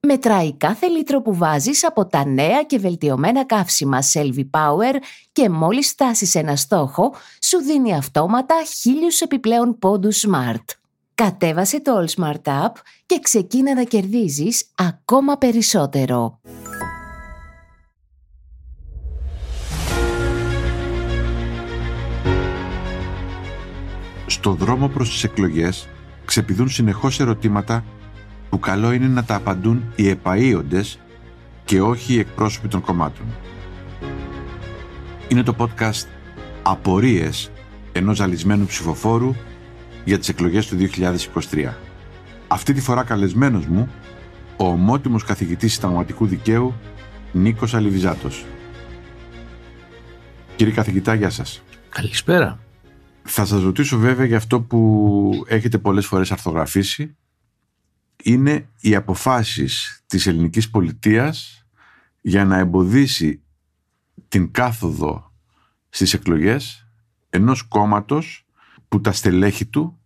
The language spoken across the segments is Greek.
Μετράει κάθε λίτρο που βάζεις από τα νέα και βελτιωμένα καύσιμα Selvi Power και μόλις φτάσεις ένα στόχο, σου δίνει αυτόματα χίλιους επιπλέον πόντους Smart. Κατέβασε το All Smart App και ξεκίνα να κερδίζεις ακόμα περισσότερο. Στο δρόμο προς τις εκλογές ξεπηδούν συνεχώς ερωτήματα που καλό είναι να τα απαντούν οι επαΐοντες και όχι οι εκπρόσωποι των κομμάτων. Είναι το podcast «Απορίες» ενός ζαλισμένου ψηφοφόρου για τις εκλογές του 2023. Αυτή τη φορά καλεσμένος μου, ο ομότιμος καθηγητής συνταγματικού δικαίου Νίκος Αλιβιζάτος. Κύριε καθηγητά, γεια σας. Καλησπέρα. Θα σας ρωτήσω βέβαια για αυτό που έχετε πολλές φορές αρθογραφήσει είναι οι αποφάσεις της ελληνικής πολιτείας για να εμποδίσει την κάθοδο στις εκλογές ενός κόμματος που τα στελέχη του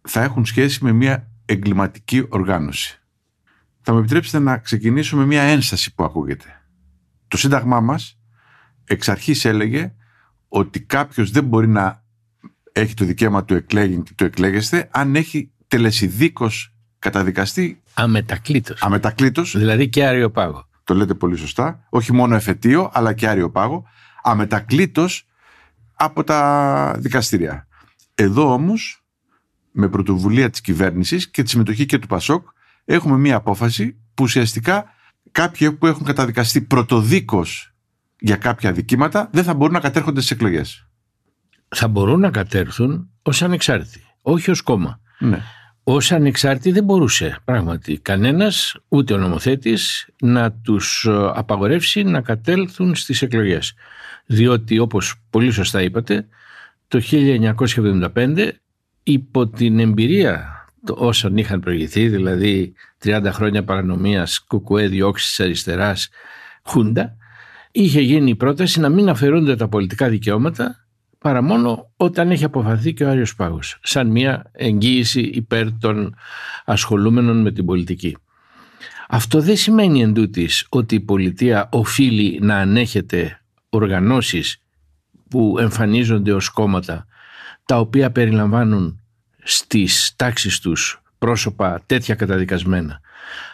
θα έχουν σχέση με μια εγκληματική οργάνωση. Θα με επιτρέψετε να ξεκινήσω με μια ένσταση που ακούγεται. Το Σύνταγμά μας εξ αρχής έλεγε ότι κάποιος δεν μπορεί να έχει το δικαίωμα του εκλέγην και του εκλέγεστε αν έχει τελεσιδίκως καταδικαστεί Αμετακλήτως. αμετακλήτως, Δηλαδή και άριο πάγο. το λέτε πολύ σωστά, όχι μόνο εφετείο αλλά και άριο πάγο, αμετακλήτως από τα δικαστήρια. Εδώ όμως, με πρωτοβουλία της κυβέρνησης και τη συμμετοχή και του ΠΑΣΟΚ, έχουμε μία απόφαση που ουσιαστικά κάποιοι που έχουν καταδικαστεί πρωτοδίκως για κάποια δικήματα δεν θα μπορούν να κατέρχονται στις εκλογές. Θα μπορούν να κατέρθουν ως ανεξάρτητοι, όχι ως κόμμα. Ναι. Ως ανεξάρτητοι δεν μπορούσε πράγματι κανένας, ούτε ο νομοθέτης, να τους ε, απαγορεύσει να κατέλθουν στις εκλογές. Διότι όπως πολύ σωστά είπατε, το 1975 υπό την εμπειρία το- όσων είχαν προηγηθεί, δηλαδή 30 χρόνια παρανομίας, κουκουέ, διώξεις της αριστεράς, χούντα, είχε γίνει η πρόταση να μην αφαιρούνται τα πολιτικά δικαιώματα παρά μόνο όταν έχει αποφαθεί και ο Άριος Πάγος, σαν μια εγγύηση υπέρ των ασχολούμενων με την πολιτική. Αυτό δεν σημαίνει εν τούτης ότι η πολιτεία οφείλει να ανέχεται οργανώσεις που εμφανίζονται ως κόμματα τα οποία περιλαμβάνουν στις τάξεις τους πρόσωπα τέτοια καταδικασμένα.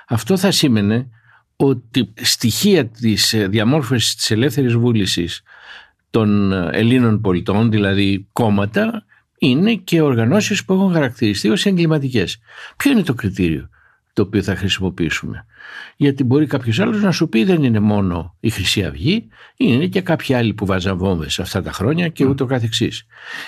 Αυτό θα σήμαινε ότι στοιχεία της ε, διαμόρφωσης της ελεύθερης βούλησης των ε, Ελλήνων πολιτών, δηλαδή κόμματα, είναι και οργανώσεις που έχουν χαρακτηριστεί ως εγκληματικές. Ποιο είναι το κριτήριο το οποίο θα χρησιμοποιήσουμε; Γιατί μπορεί κάποιος άλλος να σου πει δεν είναι μόνο η Χρυσή Αυγή, είναι και κάποιοι άλλοι που βάζαν βόμβες αυτά τα χρόνια και ούτω καθεξής.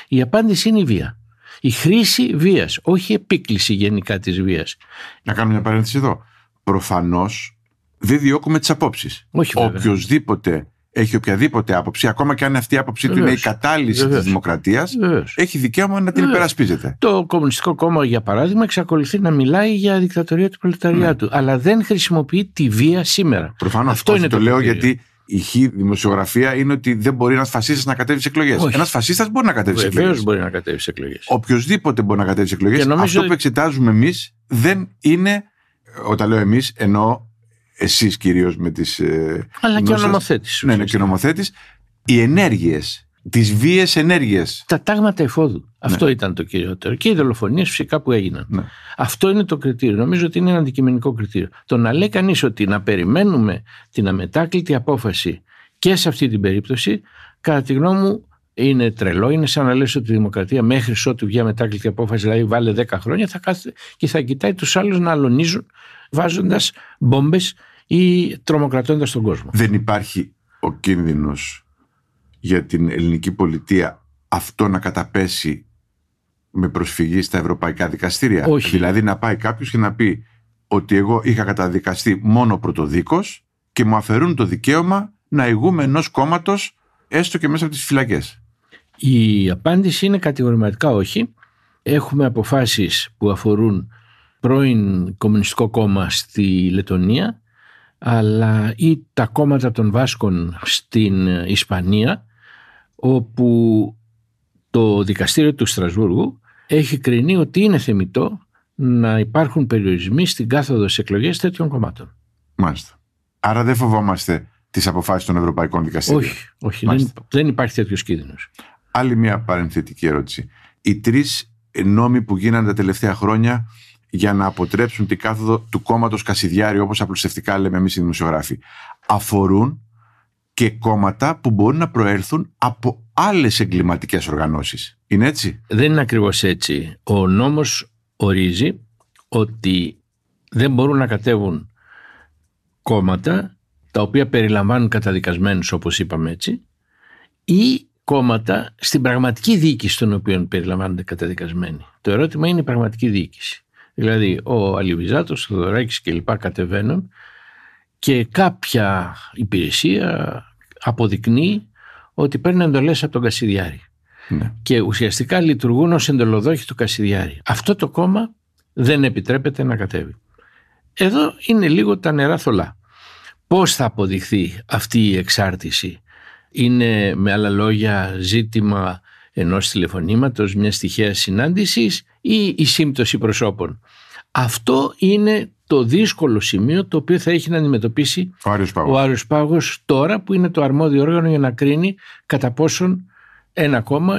Η απάντηση είναι η βία. Η χρήση βίας, όχι η επίκληση γενικά της βίας. Να κάνω μια παρένθεση εδώ. Προφανώς δεν διώκουμε τις απόψεις. Όχι βέβαια. Οποιοδήποτε έχει οποιαδήποτε άποψη, ακόμα και αν αυτή η άποψή του είναι η Βεβαίως. κατάλυση της Βεβαίως. δημοκρατίας, Βεβαίως. έχει δικαίωμα να την Βεβαίως. υπερασπίζεται. Το Κομμουνιστικό Κόμμα, για παράδειγμα, εξακολουθεί να μιλάει για δικτατορία του προλεταριάτου, αλλά δεν χρησιμοποιεί τη βία σήμερα. Προφανώς Αυτό είναι το, το λέω κριτήριο. γιατί η χή δημοσιογραφία είναι ότι δεν μπορεί ένας φασίστας να κατέβει σε εκλογές. Όχι. Ένας φασίστας μπορεί να κατέβει σε Βεβαίως εκλογές. μπορεί να κατέβει σε εκλογές. Οποιοδήποτε μπορεί να κατέβει σε εκλογές. Και νομίζω Αυτό ότι- που εξετάζουμε εμείς δεν είναι. Όταν λέω εμείς, εννοώ εσείς κυρίως με τις. Ε, Αλλά και ο γνώσεις- νομοθέτης. Ναι, ναι, και ο νομοθέτης. Οι ενέργειες. Τις βίαιες ενέργειες. Τα τάγματα εφόδου. Αυτό ήταν το κυριότερο. Και οι δολοφονίες φυσικά που έγιναν. Ναι. Αυτό είναι το κριτήριο. Νομίζω ότι είναι ένα αντικειμενικό κριτήριο. Το να λέει κανείς ότι να περιμένουμε την αμετάκλητη απόφαση και σε αυτή την περίπτωση, κατά τη γνώμη μου, είναι τρελό. Είναι σαν να λες ότι η δημοκρατία μέχρι ότου βγει αμετάκλητη απόφαση, δηλαδή βάλε 10 χρόνια, θα κάθεται και θα κοιτάει τους άλλους να αλωνίζουν βάζοντας μπόμπες ή τρομοκρατώντας τον κόσμο. Δεν υπάρχει ο κίνδυνος για την ελληνική πολιτεία αυτό να καταπέσει με προσφυγή στα ευρωπαϊκά δικαστήρια; Όχι. Δηλαδή να πάει κάποιος και να πει ότι εγώ είχα καταδικαστεί μόνο πρωτοδίκως και μου αφαιρούν το δικαίωμα να ηγούμε ενός κόμματος, έστω και μέσα από τις φυλακές. Η απάντηση είναι κατηγορηματικά όχι. Έχουμε αποφάσεις που αφορούν πρώην Κομμουνιστικό Κόμμα στη Λετωνία αλλά ή τα κόμματα των Βάσκων στην Ισπανία όπου το δικαστήριο του Στρασβούργου έχει κρινεί ότι είναι θεμητό να υπάρχουν περιορισμοί στην κάθοδο σε εκλογές τέτοιων κομμάτων. Μάλιστα. Άρα δεν φοβόμαστε τις αποφάσεις των Ευρωπαϊκών Δικαστήριων. Όχι, όχι δεν, δεν υπάρχει τέτοιος κίνδυνος. Άλλη μια παρενθετική ερώτηση. Οι τρεις νόμοι που γίνανε τα τελευταία χρόνια για να αποτρέψουν την κάθοδο του κόμματος Κασιδιάρη, όπως απλουστευτικά λέμε εμείς οι δημοσιογράφοι, αφορούν και κόμματα που μπορούν να προέρθουν από άλλες εγκληματικές οργανώσεις. Είναι έτσι; Δεν είναι ακριβώς έτσι. Ο νόμος ορίζει ότι δεν μπορούν να κατέβουν κόμματα τα οποία περιλαμβάνουν καταδικασμένους όπως είπαμε έτσι ή κόμματα στην πραγματική διοίκηση των οποίων περιλαμβάνονται καταδικασμένοι. Το ερώτημα είναι η πραγματική διοίκηση. Δηλαδή ο Αλιβιζάτος, ο Θοδωράκης και λοιπά κατεβαίνουν και κάποια υπηρεσία αποδεικνύει ότι παίρνουν εντολές από τον Κασιδιάρη. Ναι. Και ουσιαστικά λειτουργούν ως εντολοδόχοι του Κασιδιάρη. Αυτό το κόμμα δεν επιτρέπεται να κατέβει. Εδώ είναι λίγο τα νερά θολά. Πώς θα αποδειχθεί αυτή η εξάρτηση; Είναι με άλλα λόγια ζήτημα ενός τηλεφωνήματος, μια στοιχεία συνάντησης ή η σύμπτωση προσώπων. Αυτό είναι το δύσκολο σημείο το οποίο θα έχει να αντιμετωπίσει ο Άριος Πάγος, ο Άριος Πάγος τώρα που είναι το αρμόδιο όργανο για να κρίνει κατά πόσον ένα κόμμα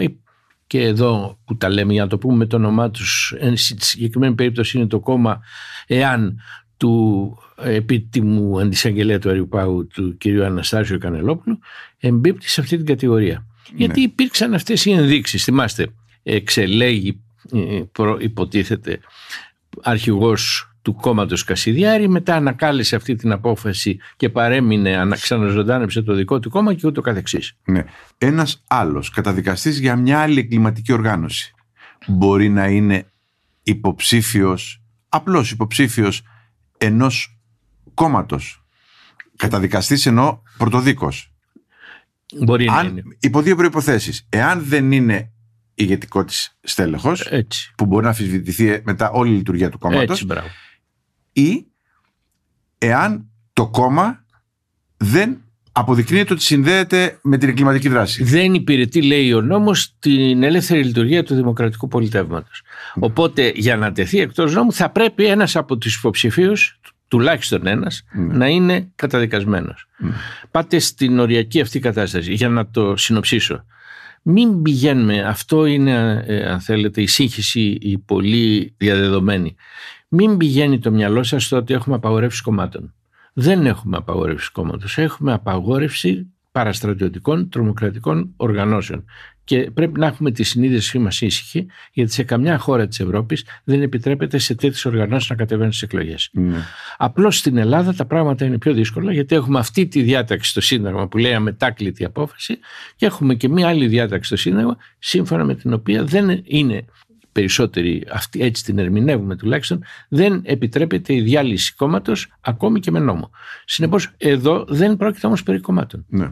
και εδώ που τα λέμε για να το πούμε με το όνομά τους στη συγκεκριμένη περίπτωση είναι το κόμμα εάν του επίτιμου αντισαγγελέα του Αριουπάγου του κ. Αναστάσιου Κανελόπουλου εμπίπτει σε αυτή την κατηγορία. Ναι. Γιατί υπήρξαν αυτές οι ενδείξεις. Θυμάστε, εξελέγει ε, υποτίθεται αρχηγός του κόμματος Κασιδιάρη, μετά ανακάλεσε αυτή την απόφαση και παρέμεινε, ξαναζωντάνεψε το δικό του κόμμα και ούτω καθεξής. Ναι. Ένας άλλος καταδικαστής για μια άλλη εγκληματική οργάνωση μπορεί να είναι υποψήφιος, απλώς υποψήφιος ενός κόμματος. Καταδικαστής ενώ πρωτοδίκος. Μπορεί Αν, να είναι. Υπό δύο προϋποθέσεις. Εάν δεν είναι ηγετικό τη στέλεχο, που μπορεί να αμφισβητηθεί μετά όλη η λειτουργία του κόμματος. Ή εάν το κόμμα δεν αποδεικνύεται ότι συνδέεται με την εγκληματική δράση. Δεν υπηρετεί, λέει ο νόμος, την ελεύθερη λειτουργία του δημοκρατικού πολιτεύματος. Οπότε για να τεθεί εκτός νόμου θα πρέπει ένας από τους υποψηφίους, τουλάχιστον ένας, ναι. να είναι καταδικασμένος. Ναι. Πάτε στην οριακή αυτή κατάσταση. Για να το συνοψίσω. Μην πηγαίνουμε, αυτό είναι ε, αν θέλετε η σύγχυση η πολύ διαδεδομένη. Μην πηγαίνει το μυαλό σας στο ότι έχουμε απαγορεύσεις κομμάτων. Δεν έχουμε απαγορεύσεις κόμματος, έχουμε απαγόρευση παραστρατιωτικών τρομοκρατικών οργανώσεων. Και πρέπει να έχουμε τη συνείδησή μας ήσυχη, γιατί σε καμιά χώρα της Ευρώπης δεν επιτρέπεται σε τέτοιες οργανώσεις να κατεβαίνουν στις εκλογές. Mm. Απλώς στην Ελλάδα τα πράγματα είναι πιο δύσκολα, γιατί έχουμε αυτή τη διάταξη στο Σύνταγμα που λέει αμετάκλητη απόφαση, και έχουμε και μία άλλη διάταξη στο Σύνταγμα, σύμφωνα με την οποία δεν είναι περισσότεροι, αυτή, έτσι την ερμηνεύουμε τουλάχιστον, δεν επιτρέπεται η διάλυση κόμματος ακόμη και με νόμο. Συνεπώς, εδώ δεν πρόκειται όμως περί κομμάτων. Ναι.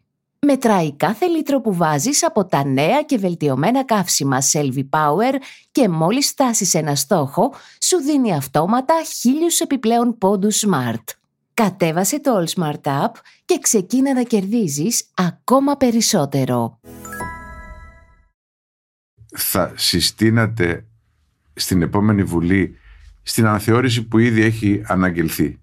Μετράει κάθε λίτρο που βάζεις από τα νέα και βελτιωμένα καύσιμα Selvi Power και μόλις φτάσεις ένα στόχο, σου δίνει αυτόματα χίλιους επιπλέον πόντους Smart. Κατέβασε το All Smart App και ξεκίνα να κερδίζεις ακόμα περισσότερο. Θα συστήνατε στην επόμενη Βουλή στην αναθεώρηση που ήδη έχει αναγγελθεί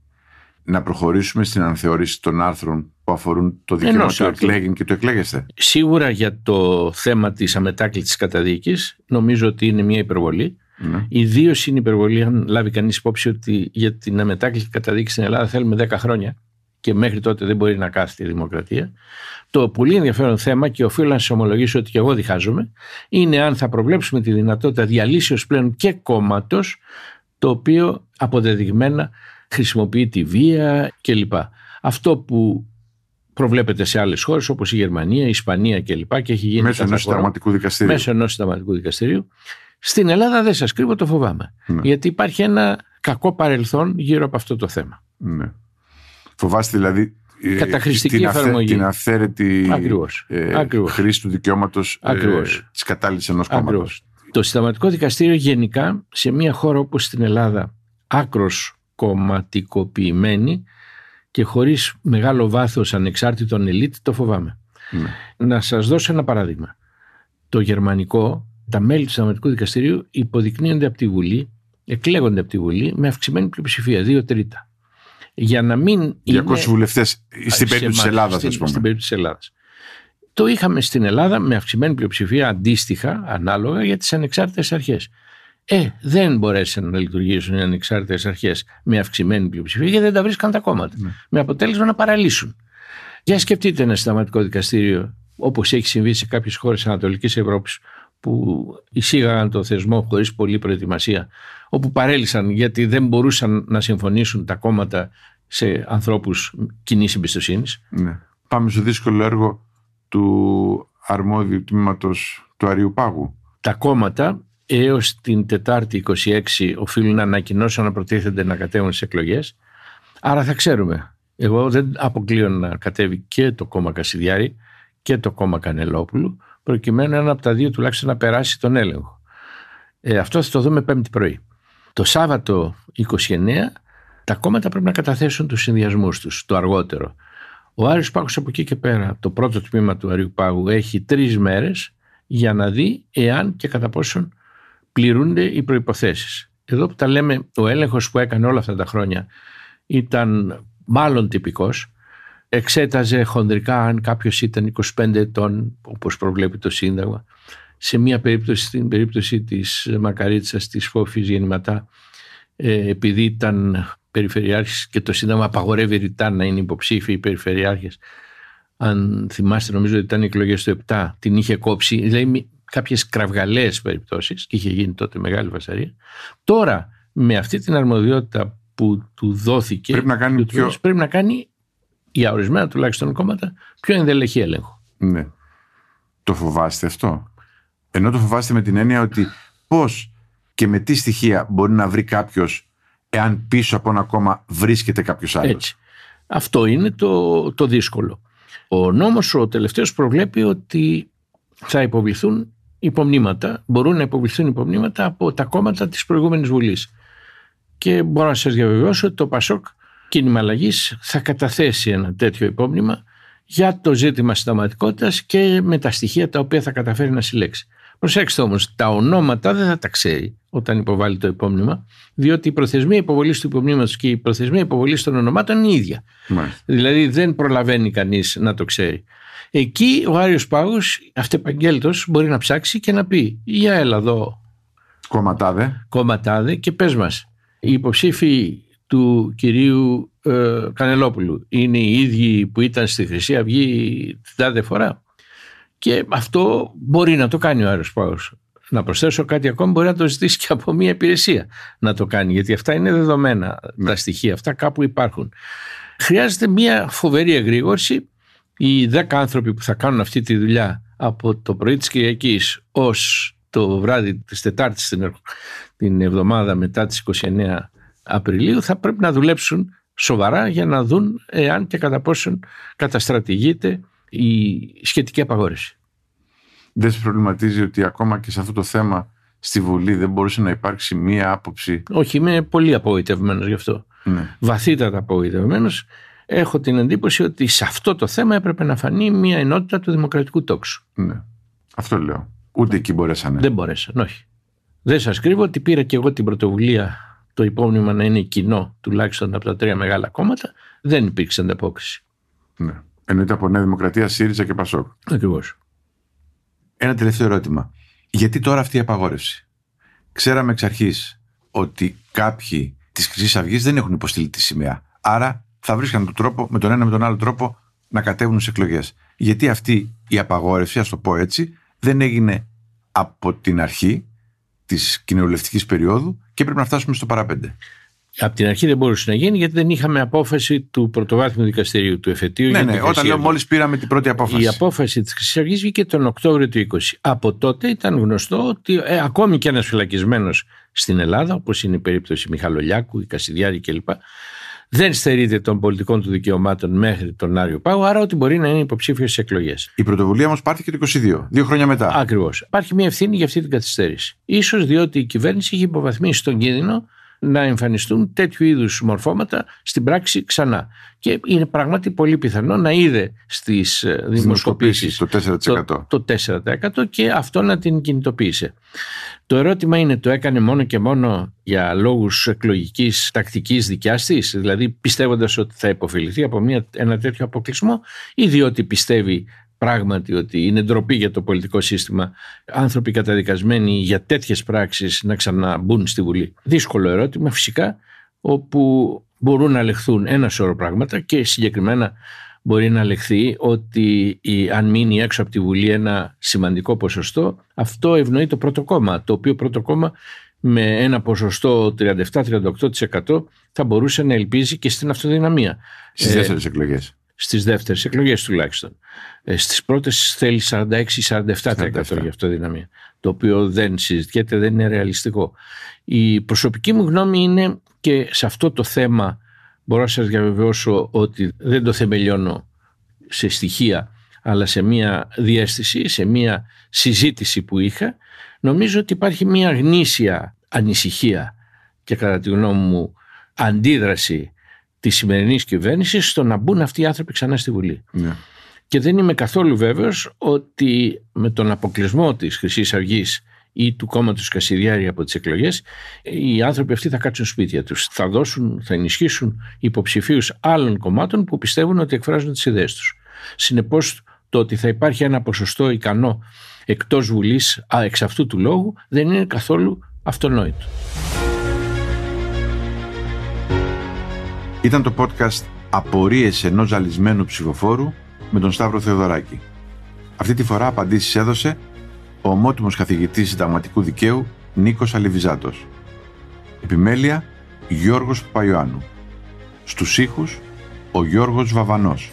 να προχωρήσουμε στην αναθεώρηση των άρθρων που αφορούν το δικαίωμα του εκλέγην και του εκλέγεστε. Σίγουρα για το θέμα της αμετάκλητης καταδίκης νομίζω ότι είναι μια υπερβολή. Ναι. Ιδίως είναι υπερβολή αν λάβει κανείς υπόψη ότι για την αμετάκλητη καταδίκης στην Ελλάδα θέλουμε 10 χρόνια και μέχρι τότε δεν μπορεί να κάθεται η δημοκρατία. Το πολύ ενδιαφέρον θέμα και οφείλω να σα ομολογήσω ότι και εγώ διχάζομαι είναι αν θα προβλέψουμε τη δυνατότητα διαλύσεως πλέον και κόμματος το οποίο αποδεδειγμένα χρησιμοποιεί τη βία κλπ. Αυτό που προβλέπεται σε άλλες χώρες όπως η Γερμανία, η Ισπανία κλπ. Και έχει γίνει μέσω ενός συνταγματικού δικαστηρίου. Μέσω ενός συνταγματικού δικαστηρίου. Στην Ελλάδα δεν σας κρύβω, το φοβάμαι. Ναι. Γιατί υπάρχει ένα κακό παρελθόν γύρω από αυτό το θέμα. Ναι. Φοβάστε δηλαδή ε, Καταχρηστική την, εφαρμογή. την αυθαίρετη Ακριβώς. Ε, Ακριβώς. χρήση του δικαιώματος ε, της κατάληψη ενός κόμματος. Το Συνταγματικό Δικαστήριο γενικά σε μια χώρα όπως στην Ελλάδα άκρος κομματικοποιημένη και χωρίς μεγάλο βάθος ανεξάρτητων ελίτ το φοβάμαι. Ναι. Να σας δώσω ένα παράδειγμα. Το γερμανικό, τα μέλη του Συνταγματικού Δικαστηρίου υποδεικνύονται από τη Βουλή, εκλέγονται από τη Βουλή με αυξημένη πλειοψηφία, δύο τρίτα. Για να μην 200 είναι... βουλευτές στην περίπτωση της Ελλάδας, στην, στην περίπτωση της Ελλάδας. Το είχαμε στην Ελλάδα με αυξημένη πλειοψηφία αντίστοιχα, ανάλογα για τις ανεξάρτητες αρχές. Ε, δεν μπορέσαν να λειτουργήσουν οι ανεξάρτητες αρχές με αυξημένη πλειοψηφία γιατί δεν τα βρίσκαν τα κόμματα. Ναι. Με αποτέλεσμα να παραλύσουν. Για σκεφτείτε ένα συνταγματικό δικαστήριο όπως έχει συμβεί σε κάποιες χώρες Ανατολικής Ευρώπης που εισήγαγαν το θεσμό χωρίς πολλή προετοιμασία, όπου παρέλυσαν γιατί δεν μπορούσαν να συμφωνήσουν τα κόμματα σε ανθρώπους κοινής εμπιστοσύνης. Ναι. Πάμε στο δύσκολο έργο του αρμόδιου τμήματος του Αριού Πάγου. Τα κόμματα έως την Τετάρτη 26 οφείλουν να ανακοινώσουν να προτίθενται να κατέβουν στις εκλογές. Άρα θα ξέρουμε. Εγώ δεν αποκλείω να κατέβει και το κόμμα Κασιδιάρη και το κόμμα Κανελόπουλου προκειμένου ένα από τα δύο τουλάχιστον να περάσει τον έλεγχο. Ε, αυτό θα το δούμε πέμπτη πρωί. Το Σάββατο 29 τα κόμματα πρέπει να καταθέσουν τους συνδυασμούς τους, το αργότερο. Ο Άρης Πάγος από εκεί και πέρα, το πρώτο τμήμα του Αρίου Πάγου έχει τρεις μέρες για να δει εάν και κατά πόσον πληρούνται οι προϋποθέσεις. Εδώ που τα λέμε, ο έλεγχος που έκανε όλα αυτά τα χρόνια ήταν μάλλον τυπικός. Εξέταζε χονδρικά αν κάποιος ήταν 25 ετών, όπως προβλέπει το Σύνταγμα. Σε μία περίπτωση, στην περίπτωση της Μακαρίτσας, της Φόφης Γεννηματά, ε, επειδή ήταν περιφερειάρχης και το Σύνταγμα απαγορεύει ρητά να είναι υποψήφιοι οι περιφερειάρχες. Αν θυμάστε, νομίζω ότι ήταν οι εκλογές του 7, την είχε κόψει. Δηλαδή, Κάποιες κραυγαλαίες περιπτώσεις και είχε γίνει τότε μεγάλη βασαρία. Τώρα με αυτή την αρμοδιότητα που του δόθηκε πρέπει να κάνει, πιο... πρέπει να κάνει για ορισμένα τουλάχιστον κόμματα πιο ενδελεχή έλεγχο. Ναι. Το φοβάστε αυτό; Ενώ το φοβάστε με την έννοια ότι πώς και με τι στοιχεία μπορεί να βρει κάποιος εάν πίσω από ένα κόμμα βρίσκεται κάποιος άλλος; Έτσι. Αυτό είναι το, το δύσκολο. Ο νόμος ο τελευταίος προβλέπει ότι θα υποβληθούν υπομνήματα, μπορούν να υποβληθούν υπομνήματα από τα κόμματα της προηγούμενης Βουλής. Και μπορώ να σας διαβεβαιώσω ότι το ΠΑΣΟΚ κίνημα αλλαγής θα καταθέσει ένα τέτοιο υπόμνημα για το ζήτημα συνταγματικότητας και με τα στοιχεία τα οποία θα καταφέρει να συλλέξει. Προσέξτε όμως, τα ονόματα δεν θα τα ξέρει όταν υποβάλει το υπόμνημα, διότι η προθεσμία υποβολής του υπομνήματος και η προθεσμία υποβολής των ονομάτων είναι ίδια. Μάλιστα. Δηλαδή δεν προλαβαίνει κανείς να το ξέρει. Εκεί ο Άριος Πάγος αυτεπαγγέλτος μπορεί να ψάξει και να πει για έλα εδώ κομματάδε, κομματάδε και πες μας οι υποψήφοι του κυρίου ε, Κανελόπουλου είναι οι ίδιοι που ήταν στη Χρυσή Αυγή την τάδε φορά; Και αυτό μπορεί να το κάνει ο Άριος Πάγος να προσθέσω κάτι ακόμα μπορεί να το ζητήσει και από μια υπηρεσία να το κάνει γιατί αυτά είναι δεδομένα τα στοιχεία αυτά κάπου υπάρχουν. Χρειάζεται μια φοβερή εγρήγορση. Οι δέκα άνθρωποι που θα κάνουν αυτή τη δουλειά από το πρωί της Κυριακής ως το βράδυ της Τετάρτης την εβδομάδα μετά τις 29 Απριλίου θα πρέπει να δουλέψουν σοβαρά για να δουν εάν και κατά πόσον καταστρατηγείται η σχετική απαγόρευση. Δεν σε προβληματίζει ότι ακόμα και σε αυτό το θέμα στη Βουλή δεν μπορούσε να υπάρξει μία άποψη; Όχι, είμαι πολύ απογοητευμένος γι' αυτό. Ναι. Βαθύτατα απογοητευμένος έχω την εντύπωση ότι σε αυτό το θέμα έπρεπε να φανεί μια ενότητα του δημοκρατικού τόξου. Ναι. Αυτό λέω. Ούτε εκεί μπορέσανε. Δεν μπορέσαν, όχι. Δεν σας κρύβω ότι πήρα και εγώ την πρωτοβουλία το υπόμνημα να είναι κοινό τουλάχιστον από τα τρία μεγάλα κόμματα. Δεν υπήρξε ανταπόκριση. Ναι. Εννοείται από Νέα Δημοκρατία, ΣΥΡΙΖΑ και ΠΑΣΟΚ. Ακριβώς. Ένα τελευταίο ερώτημα. Γιατί τώρα αυτή η απαγόρευση; Ξέραμε εξ αρχής ότι κάποιοι της Χρυσής Αυγής δεν έχουν υποστείλει τη σημαία. Άρα θα βρίσκαν τον τρόπο, με τον ένα με τον άλλο τρόπο, να κατέβουν στις εκλογές. Γιατί αυτή η απαγόρευση, ας το πω έτσι, δεν έγινε από την αρχή της κοινοβουλευτικής περίοδου και πρέπει να φτάσουμε στο παραπέντε; Από την αρχή δεν μπορούσε να γίνει γιατί δεν είχαμε απόφαση του πρωτοβάθμιου δικαστηρίου του εφετείου. Ναι, ναι, όταν λέω μόλις πήραμε την πρώτη απόφαση. Η απόφαση της Χρυσής Αυγής βγήκε τον Οκτώβριο του 20. Από τότε ήταν γνωστό ότι ε, ακόμη και ένας φυλακισμένος στην Ελλάδα, όπως είναι η περίπτωση Μιχαλολιάκου, η Κασιδιάρη κλπ., δεν στερείται των πολιτικών του δικαιωμάτων μέχρι τον Άριο Πάγο, άρα ότι μπορεί να είναι υποψήφιο στις εκλογές. Η πρωτοβουλία όμως πάρθηκε το 22, δύο χρόνια μετά. Ακριβώς. Υπάρχει μια ευθύνη για αυτή την καθυστέρηση. σω διότι η κυβέρνηση είχε υποβαθμίσει τον κίνδυνο να εμφανιστούν τέτοιου είδους μορφώματα στην πράξη ξανά. Και είναι πράγματι πολύ πιθανό να είδε στις ε, δημοσκοπήσεις το 4%. Το, 4% και αυτό να την κινητοποίησε. Το ερώτημα είναι το έκανε μόνο και μόνο για λόγους εκλογικής τακτικής δικιάς της, δηλαδή πιστεύοντας ότι θα υποφεληθεί από μια, ένα τέτοιο αποκλεισμό ή διότι πιστεύει πράγματι ότι είναι ντροπή για το πολιτικό σύστημα άνθρωποι καταδικασμένοι για τέτοιες πράξεις να ξαναμπούν στη Βουλή. Δύσκολο ερώτημα φυσικά όπου μπορούν να λεχθούν ένα σώρο πράγματα και συγκεκριμένα μπορεί να λεχθεί ότι η, αν μείνει έξω από τη Βουλή ένα σημαντικό ποσοστό αυτό ευνοεί το πρώτο κόμμα το οποίο πρώτο κόμμα με ένα ποσοστό 37-38% θα μπορούσε να ελπίζει και στην αυτοδυναμία. Στις δεύτερες ε, εκλογές στις δεύτερες εκλογές τουλάχιστον. Ε, στις πρώτες θέλει 46-47% για αυτό δυναμία, το οποίο δεν συζητιέται, δεν είναι ρεαλιστικό. Η προσωπική μου γνώμη είναι και σε αυτό το θέμα μπορώ να σας διαβεβαιώσω ότι δεν το θεμελιώνω σε στοιχεία αλλά σε μια διέστηση, σε μια συζήτηση που είχα, νομίζω ότι υπάρχει μια γνήσια ανησυχία και κατά τη γνώμη μου αντίδραση της σημερινής κυβέρνησης στο να μπουν αυτοί οι άνθρωποι ξανά στη Βουλή. Ναι. Και δεν είμαι καθόλου βέβαιος ότι με τον αποκλεισμό της Χρυσής Αυγής ή του κόμματος Κασιδιάρη από τις εκλογές, οι άνθρωποι αυτοί θα κάτσουν σπίτια τους. Θα δώσουν, θα ενισχύσουν υποψηφίους άλλων κομμάτων που πιστεύουν ότι εκφράζουν τις ιδέες τους. Συνεπώς, το ότι θα υπάρχει ένα ποσοστό ικανό εκτός Βουλής εξ αυτού του λόγου δεν είναι καθόλου αυτονόητο. Ήταν το podcast «Απορίες ενός ζαλισμένου ψηφοφόρου» με τον Σταύρο Θεοδωράκη. Αυτή τη φορά απαντήσεις έδωσε ο ομότιμος καθηγητής συνταγματικού δικαίου Νίκος Αλιβιζάτος. Επιμέλεια Γιώργος Παπαϊωάννου. Στους ήχους ο Γιώργος Βαβανός.